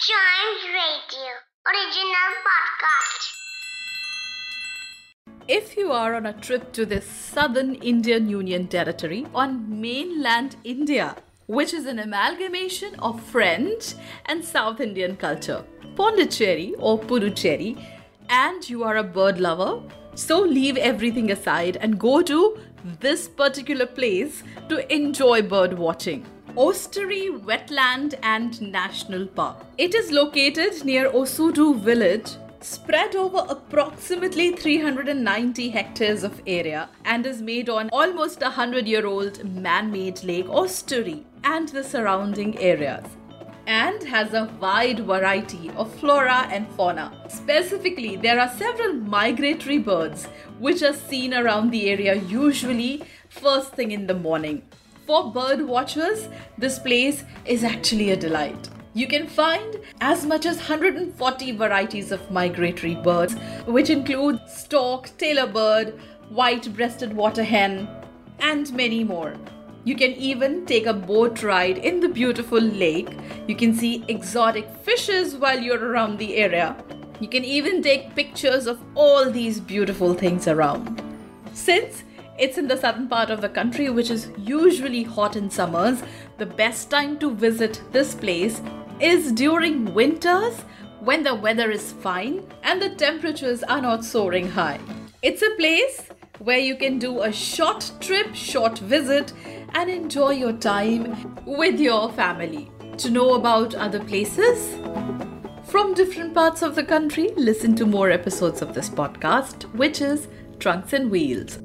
Chimes Radio original podcast. If you are on a trip to the southern Indian Union Territory on mainland India, which is an amalgamation of French and South Indian culture, Pondicherry or Puducherry, and you are a bird lover, so leave everything aside and go to this particular place to enjoy bird watching. Ousteri Wetland and National Park. It is located near Osudu village, spread over approximately 390 hectares of area, and is made on almost a 100 year old man made lake Ousteri and the surrounding areas. And has a wide variety of flora and fauna. Specifically, there are several migratory birds which are seen around the area usually first thing in the morning. For bird watchers, this place is actually a delight. You can find as much as 140 varieties of migratory birds, which include stork, tailor bird, white breasted water hen, and many more. You can even take a boat ride in the beautiful lake. You can see exotic fishes while you're around the area. You can even take pictures of all these beautiful things around. Since it's in the southern part of the country, which is usually hot in summers. The best time to visit this place is during winters when the weather is fine and the temperatures are not soaring high. It's a place where you can do a short trip, short visit, and enjoy your time with your family. To know about other places from different parts of the country, listen to more episodes of this podcast, which is Trunks and Wheels.